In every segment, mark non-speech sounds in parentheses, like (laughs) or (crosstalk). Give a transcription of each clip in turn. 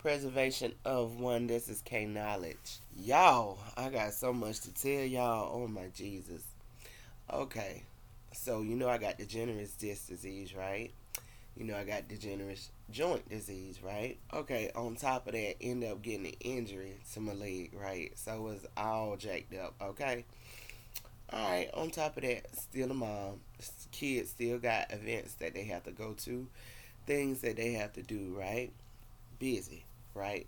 preservation of one. This is K Knowledge. Y'all, I got so much to tell y'all. Oh my Jesus. Okay, so you know I got degenerative disc disease, right? You know I got degenerative joint disease, right? Okay, on top of that, end up getting an injury to my leg, right? So it was all jacked up, okay? Alright, on top of that, still a mom. Kids still got events that they have to go to, things that they have to do, right? Busy right?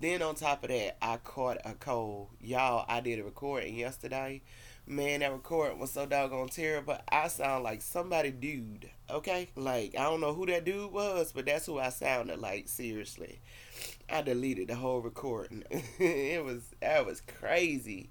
Then on top of that, I caught a cold. Y'all, I did a recording yesterday. Man, that recording was so doggone terrible. I sound like somebody dude, okay? Like, I don't know who that dude was, but that's who I sounded like, seriously. I deleted the whole recording. (laughs) it was that was crazy.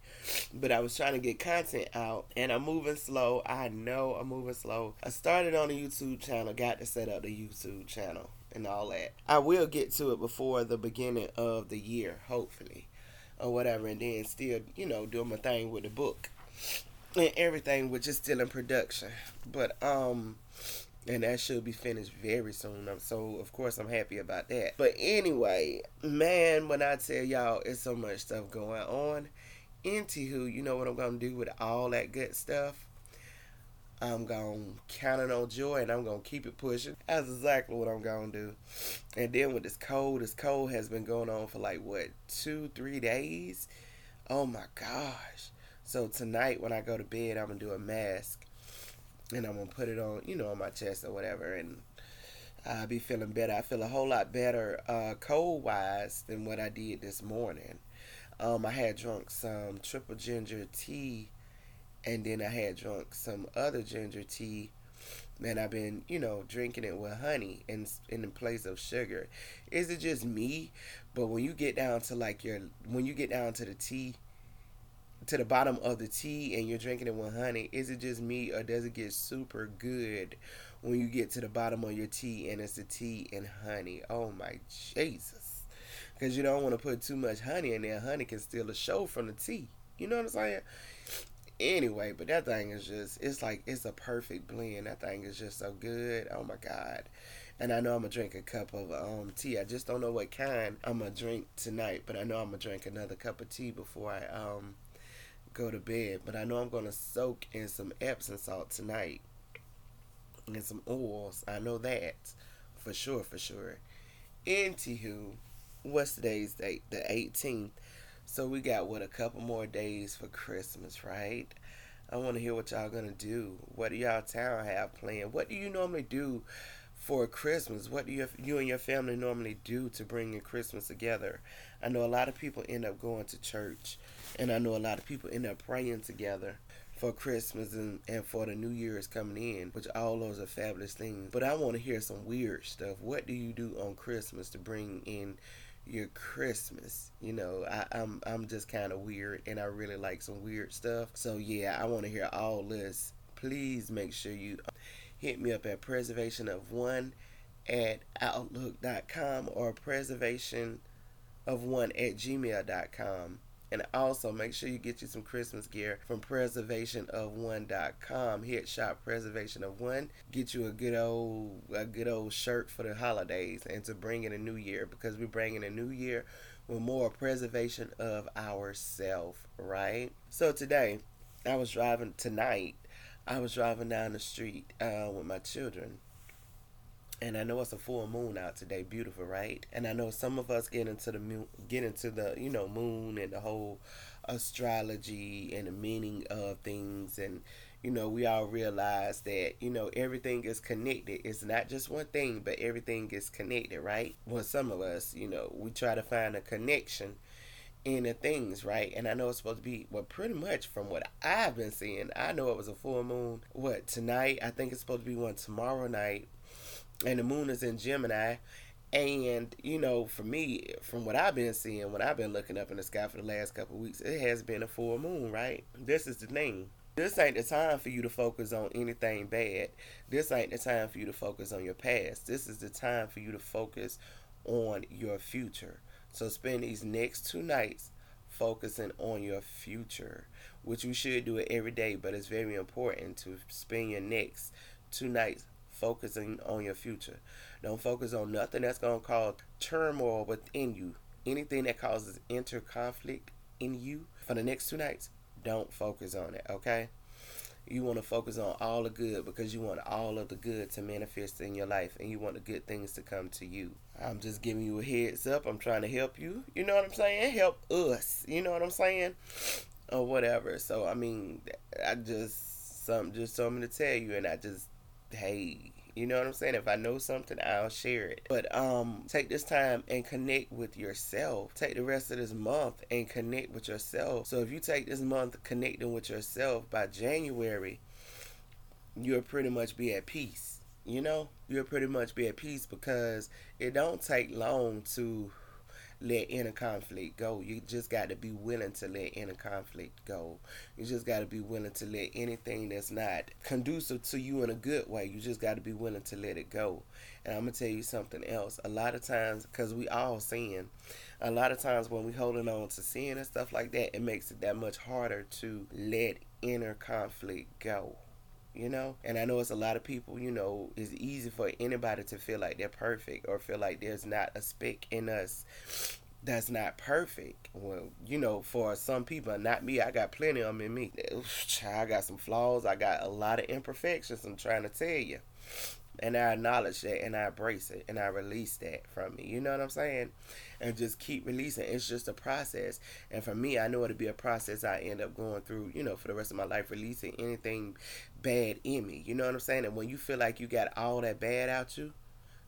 But I was trying to get content out and I'm moving slow. I know I'm moving slow. I started on a YouTube channel, got to set up the YouTube channel and all that. I will get to it before the beginning of the year, hopefully, or whatever, and then still, you know, do my thing with the book and everything, which is still in production. But um, and that should be finished very soon. So of course I'm happy about that. But anyway, man, when I tell y'all, it's so much stuff going on. Into who, you know what I'm gonna do with all that good stuff? I'm going to count it on joy and I'm going to keep it pushing. That's exactly what I'm going to do. And then with this cold, this cold has been going on for like, what, two, three days? Oh my gosh. So tonight when I go to bed, I'm going to do a mask and I'm going to put it on, you know, on my chest or whatever. And I'll be feeling better. I feel a whole lot better uh, cold wise than what I did this morning. Um, I had drunk some triple ginger tea and then I had drunk some other ginger tea and I've been, you know, drinking it with honey in in place of sugar. Is it just me? But when you get down to like your when you get down to the tea to the bottom of the tea and you're drinking it with honey, is it just me or does it get super good when you get to the bottom of your tea and it's the tea and honey? Oh my Jesus. Cuz you don't want to put too much honey in there. Honey can steal the show from the tea. You know what I'm saying? Anyway, but that thing is just, it's like, it's a perfect blend. That thing is just so good. Oh my God. And I know I'm to drink a cup of um, tea. I just don't know what kind I'm to drink tonight, but I know I'm to drink another cup of tea before I um, go to bed. But I know I'm to soak in some Epsom salt tonight and some oils. I know that for sure, for sure. Anywho, what's today's date? The 18th. So we got what a couple more days for Christmas, right? I want to hear what y'all gonna do. What do y'all town have planned? What do you normally do for Christmas? What do you you and your family normally do to bring your Christmas together? I know a lot of people end up going to church, and I know a lot of people end up praying together for Christmas and, and for the New Year's coming in, which all those are fabulous things. But I want to hear some weird stuff. What do you do on Christmas to bring in your Christmas. You know, I, am I'm, I'm just kind of weird, and I really like some weird stuff. So yeah, I want to hear all this. Please make sure you um, hit me up at preservation of one at outlook.com or preservation of one at gmail.com. And also make sure you get you some Christmas gear from preservationof1.com. Hit shop preservation of one. Get you a good old a good old shirt for the holidays and to bring in a new year because we're bringing a new year with more preservation of ourself, right? So today, I was driving tonight. I was driving down the street uh, with my children and I know it's a full moon out today, beautiful, right? And I know some of us get into the moon, get into the you know moon and the whole astrology and the meaning of things, and you know we all realize that you know everything is connected. It's not just one thing, but everything is connected, right? Well, some of us, you know, we try to find a connection in the things, right? And I know it's supposed to be well pretty much from what I've been seeing. I know it was a full moon. What tonight? I think it's supposed to be one tomorrow night and the moon is in Gemini. And you know, for me, from what I've been seeing, when I've been looking up in the sky for the last couple weeks, it has been a full moon, right? This is the thing. This ain't the time for you to focus on anything bad. This ain't the time for you to focus on your past. This is the time for you to focus on your future. So spend these next two nights focusing on your future, which you should do it every day, but it's very important to spend your next two nights focusing on your future. Don't focus on nothing that's going to cause turmoil within you. Anything that causes inter conflict in you for the next two nights, don't focus on it, okay? You want to focus on all the good because you want all of the good to manifest in your life and you want the good things to come to you. I'm just giving you a heads up. I'm trying to help you. You know what I'm saying? Help us. You know what I'm saying? Or whatever. So, I mean, I just, something just me to tell you and I just, hey, you know what I'm saying? If I know something, I'll share it. But um take this time and connect with yourself. Take the rest of this month and connect with yourself. So if you take this month connecting with yourself by January, you'll pretty much be at peace. You know? You'll pretty much be at peace because it don't take long to let inner conflict go. You just got to be willing to let inner conflict go. You just got to be willing to let anything that's not conducive to you in a good way, you just got to be willing to let it go. And I'm going to tell you something else. A lot of times, because we all sin, a lot of times when we holding on to sin and stuff like that, it makes it that much harder to let inner conflict go you know and i know it's a lot of people you know it's easy for anybody to feel like they're perfect or feel like there's not a speck in us that's not perfect well you know for some people not me i got plenty of them in me i got some flaws i got a lot of imperfections i'm trying to tell you and I acknowledge that and I embrace it and I release that from me. You know what I'm saying? And just keep releasing. It's just a process. And for me, I know it'll be a process I end up going through, you know, for the rest of my life, releasing anything bad in me. You know what I'm saying? And when you feel like you got all that bad out you,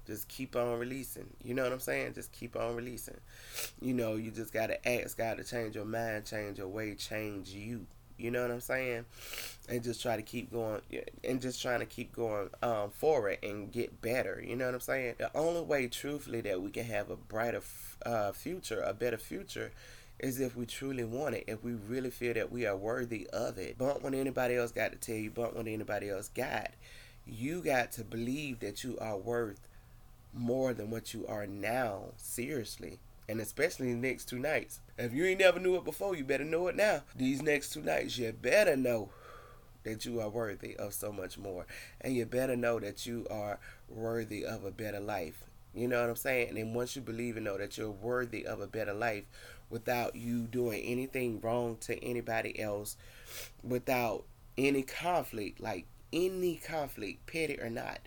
just keep on releasing. You know what I'm saying? Just keep on releasing. You know, you just gotta ask God to change your mind, change your way, change you. You know what I'm saying? And just try to keep going and just trying to keep going um, forward and get better. You know what I'm saying? The only way, truthfully, that we can have a brighter uh, future, a better future, is if we truly want it, if we really feel that we are worthy of it. Bump what anybody else got to tell you, bump what anybody else got. You got to believe that you are worth more than what you are now. Seriously and especially the next two nights. If you ain't never knew it before, you better know it now. These next two nights, you better know that you are worthy of so much more. And you better know that you are worthy of a better life. You know what I'm saying? And once you believe and know that you're worthy of a better life without you doing anything wrong to anybody else, without any conflict, like any conflict, petty or not,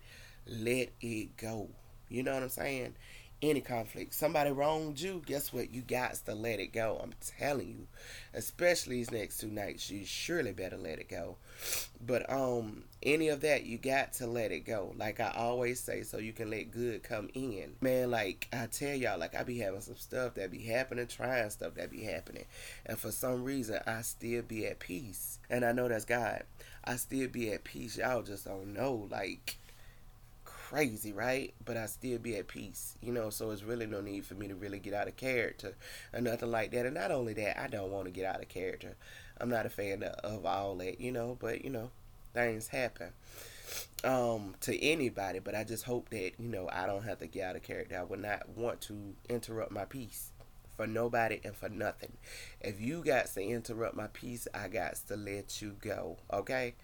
let it go. You know what I'm saying? Any conflict. Somebody wronged you, guess what? You got to let it go. I'm telling you. Especially these next two nights, you surely better let it go. But um any of that you got to let it go. Like I always say, so you can let good come in. Man, like I tell y'all, like I be having some stuff that be happening, trying stuff that be happening. And for some reason I still be at peace. And I know that's God. I still be at peace. Y'all just don't know. Like crazy, right? But I still be at peace, you know. So it's really no need for me to really get out of character or nothing like that. And not only that, I don't want to get out of character. I'm not a fan of, all that, you know. But you know, things happen um to anybody. But I just hope that you know I don't have to get out of character. I would not want to interrupt my peace for nobody and for nothing. If you got to interrupt my peace, I got to let you go. Okay,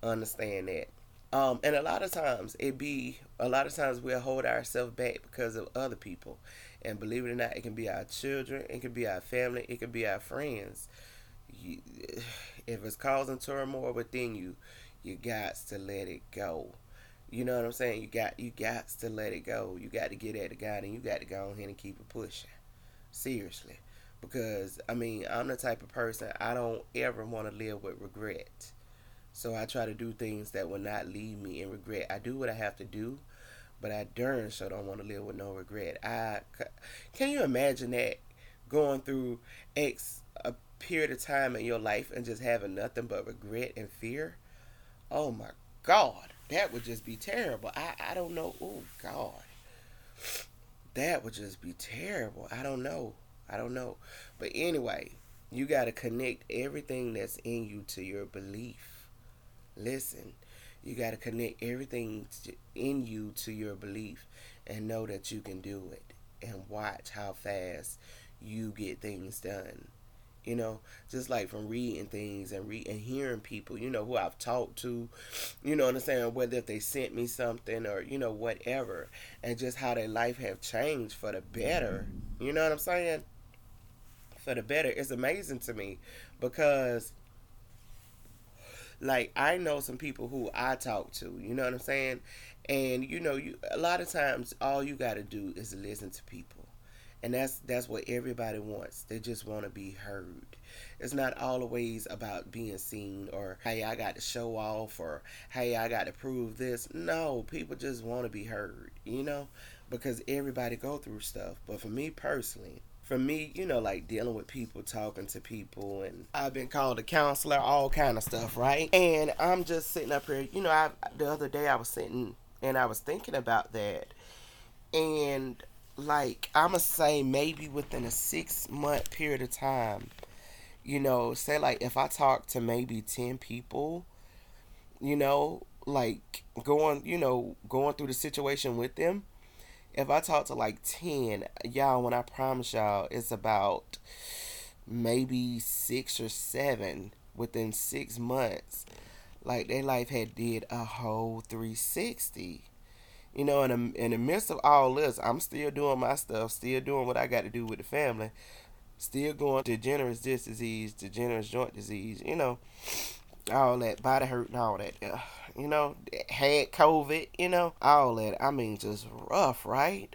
understand that. Um, and a lot of times it be a lot of times we'll hold ourselves back because of other people. And believe it or not, it can be our children, it can be our family, it can be our friends. You, if it's causing turmoil within you, you got to let it go. You know what I'm saying? You got you got to let it go. You got to get at the God and you got to go ahead and keep it pushing. Seriously. Because I mean, I'm the type of person I don't ever want to live with regret. So I try to do things that will not leave me in regret. I do what I have to do, but I darn sure don't want to live with no regret. I can you imagine that going through X a period of time in your life and just having nothing but regret and fear? Oh my God, that would just be terrible. I I don't know. Oh God, that would just be terrible. I don't know. I don't know. But anyway, you got to connect everything that's in you to your belief Listen, you got to connect everything in you to your belief and know that you can do it and watch how fast you get things done. you know, just like from reading things and re- and hearing people, you know, who I've talked to, you know what I'm saying, whether if they sent me something or, you know, whatever, and just how their life have changed for the better. You know what I'm saying? For the better. It's amazing to me because like I know some people who I talk to, you know what I'm saying? And you know, you a lot of times all you got to do is listen to people. And that's that's what everybody wants. They just want to be heard. It's not always about being seen or hey i got to show off or hey i got to prove this. No people just want to be heard you know? Because everybody go through stuff. But for me personally for me you know like dealing with people talking to people and i've been called a counselor all kind of stuff right? And i'm just sitting up here you know I, the other day i was sitting and i was thinking about that. And like I'ma say maybe within a six month period of time, you know, say like if I talk to maybe ten people, you know, like going you know, going through the situation with them, if I talk to like ten, y'all when I promise y'all it's about maybe six or seven within six months. Like their life had did a whole three sixty you know, in the in the midst of all this, I'm still doing my stuff, still doing what I got to do with the family, still going degenerative disc disease, degenerative joint disease, you know, all that body hurt and all that. You know, had COVID, you know, all that. I mean, just rough, right?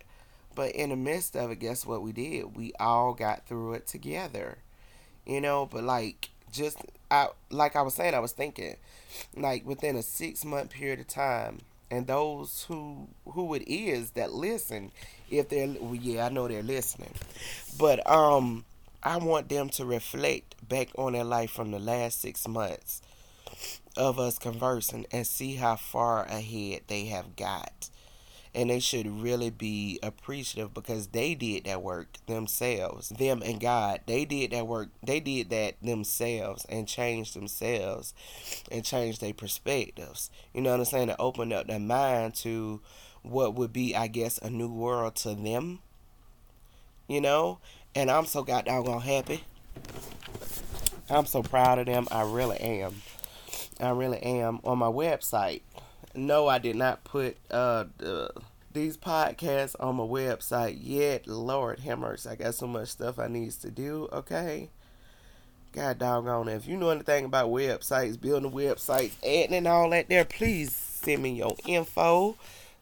But in the midst of it, guess what we did? We all got through it together, you know. But like, just I like I was saying, I was thinking, like within a six month period of time and those who who it is that listen if they're well, yeah i know they're listening but um i want them to reflect back on their life from the last six months of us conversing and see how far ahead they have got. And they should really be appreciative because they did that work themselves them and god. They did that work they did that themselves and changed themselves and changed their perspectives. You know what i'm saying? To open up their mind to what would be i guess a new world to them. You know? And i'm so goddamn happy. I'm so proud of them. I really am i really am on my website no, I did not put uh the, these podcasts on my website yet. Lord Hammers, I got so much stuff I needs to do. Okay. God doggone. If you know anything about websites, building websites, adding and all that there, please send me your info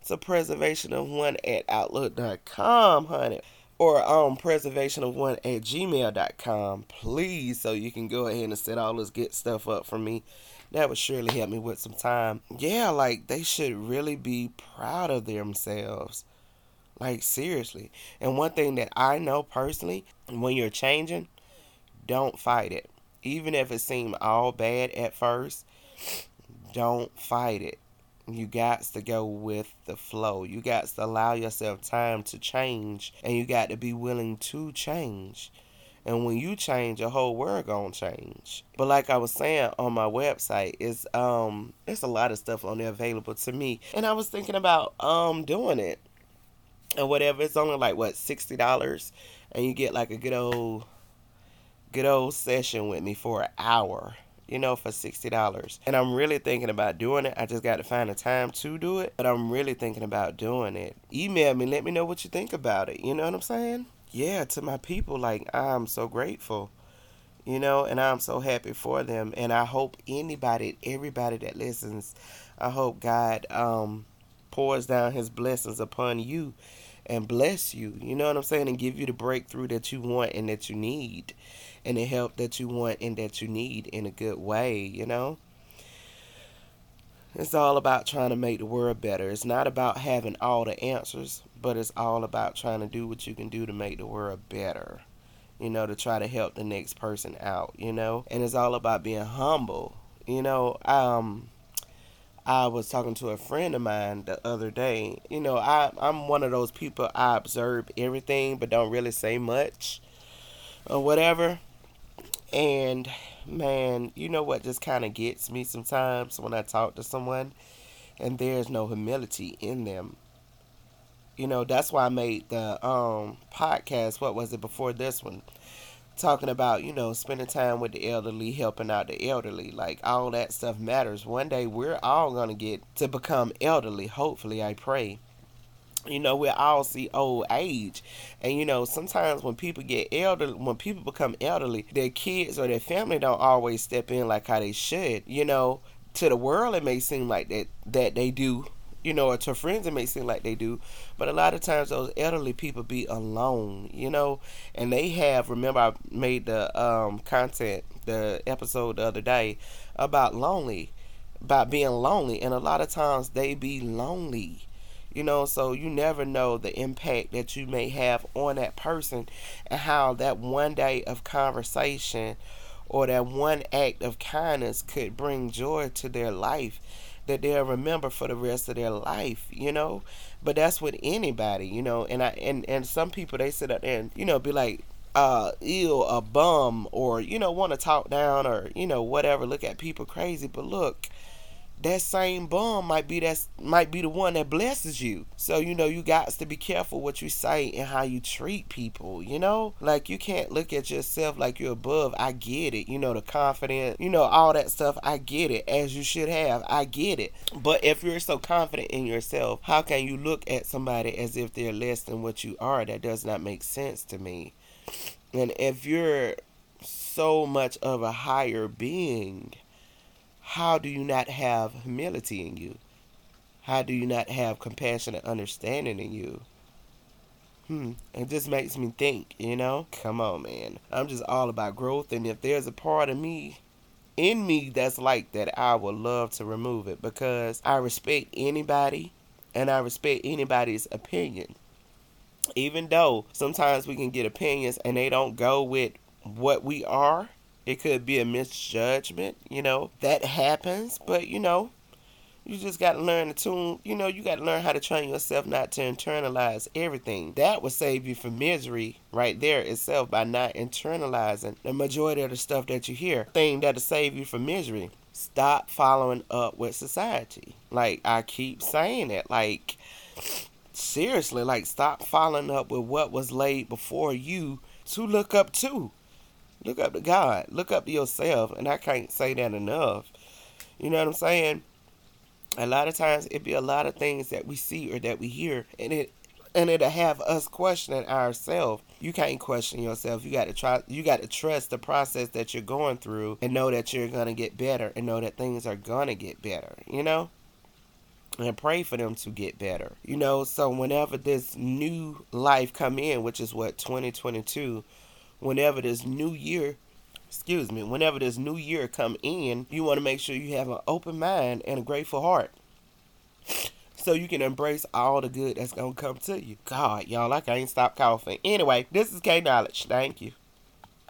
to preservation of one at outlook.com, honey. Or um preservation of one at gmail.com, please, so you can go ahead and set all this good stuff up for me that would surely help me with some time. Yeah, like they should really be proud of themselves. Like seriously. And one thing that I know personally, when you're changing, don't fight it. Even if it seems all bad at first, don't fight it. You got to go with the flow. You got to allow yourself time to change and you got to be willing to change. And when you change, your whole world gonna change. But like I was saying on my website, it's um there's a lot of stuff on there available to me. And I was thinking about um doing it. And whatever, it's only like what, sixty dollars and you get like a good old good old session with me for an hour you know, for $60. And I'm really thinking about doing it. I just got to find the time to do it. But I'm really thinking about doing it. Email me, let me know what you think about it. You know what I'm saying? Yeah, to my people, like I'm so grateful, you know, and I'm so happy for them. And I hope anybody, everybody that listens, I hope God um, pours down His blessings upon you and bless you. You know what I'm saying? And give you the breakthrough that you want and that you need, and the help that you want and that you need in a good way. You know. It's all about trying to make the world better. It's not about having all the answers, but it's all about trying to do what you can do to make the world better. You know, to try to help the next person out, you know? And it's all about being humble. You know, um I was talking to a friend of mine the other day. You know, I I'm one of those people I observe everything but don't really say much or whatever. And man, you know what just kind of gets me sometimes when I talk to someone and there's no humility in them. You know, that's why I made the um podcast, what was it before this one? talking about, you know, spending time with the elderly, helping out the elderly, like all that stuff matters. One day we're all going to get to become elderly, hopefully, I pray. You know, we all see old age. And you know, sometimes when people get elderly, when people become elderly, their kids or their family don't always step in like how they should. You know, to the world it may seem like that that they do you know, or to friends it may seem like they do, but a lot of times those elderly people be alone, you know, and they have. Remember, I made the um, content, the episode the other day about lonely, about being lonely, and a lot of times they be lonely. You know, so you never know the impact that you may have on that person and how that one day of conversation or that one act of kindness could bring joy to their life that they'll remember for the rest of their life, you know. But that's with anybody, you know. And I and and some people they sit up there and you know be like, uh, ill, a bum, or you know want to talk down or you know whatever, look at people crazy. But look, that same bum might be that might be the one that blesses you. So you know you got to be careful what you say and how you treat people. You know, like you can't look at yourself like you're above. I get it. You know the confidence. You know all that stuff. I get it as you should have. I get it. But if you're so confident in yourself, how can you look at somebody as if they're less than what you are? That does not make sense to me. And if you're so much of a higher being how do you not have humility in you? How do you not have compassion and understanding in you? Hmm. It just makes me think, you know? Come on, man. I'm just all about growth. And if there's a part of me in me that's like that, I would love to remove it because I respect anybody and I respect anybody's opinion. Even though sometimes we can get opinions and they don't go with what we are, it could be a misjudgment, you know. That happens, but you know, you just got to learn to tune, you know, you got to learn how to train yourself not to internalize everything. That will save you from misery right there itself by not internalizing the majority of the stuff that you hear. Thing that'll save you from misery. Stop following up with society. Like, I keep saying it. Like, seriously, like, stop following up with what was laid before you to look up to. Look up to God. Look up to yourself. And I can't say that enough. You know what I'm saying? A lot of times it be a lot of things that we see or that we hear and it and it'll have us questioning ourselves. You can't question yourself. You gotta try you gotta trust the process that you're going through and know that you're gonna get better and know that things are gonna get better, you know? and pray for them to get better. You know, so whenever this new life come in, which is what 2022 whenever this new year excuse me whenever this new year come in you want to make sure you have an open mind and a grateful heart. So you can embrace all the good that's gonna come to you. God y'all i can't stop coughing. Anyway this is k knowledge thank you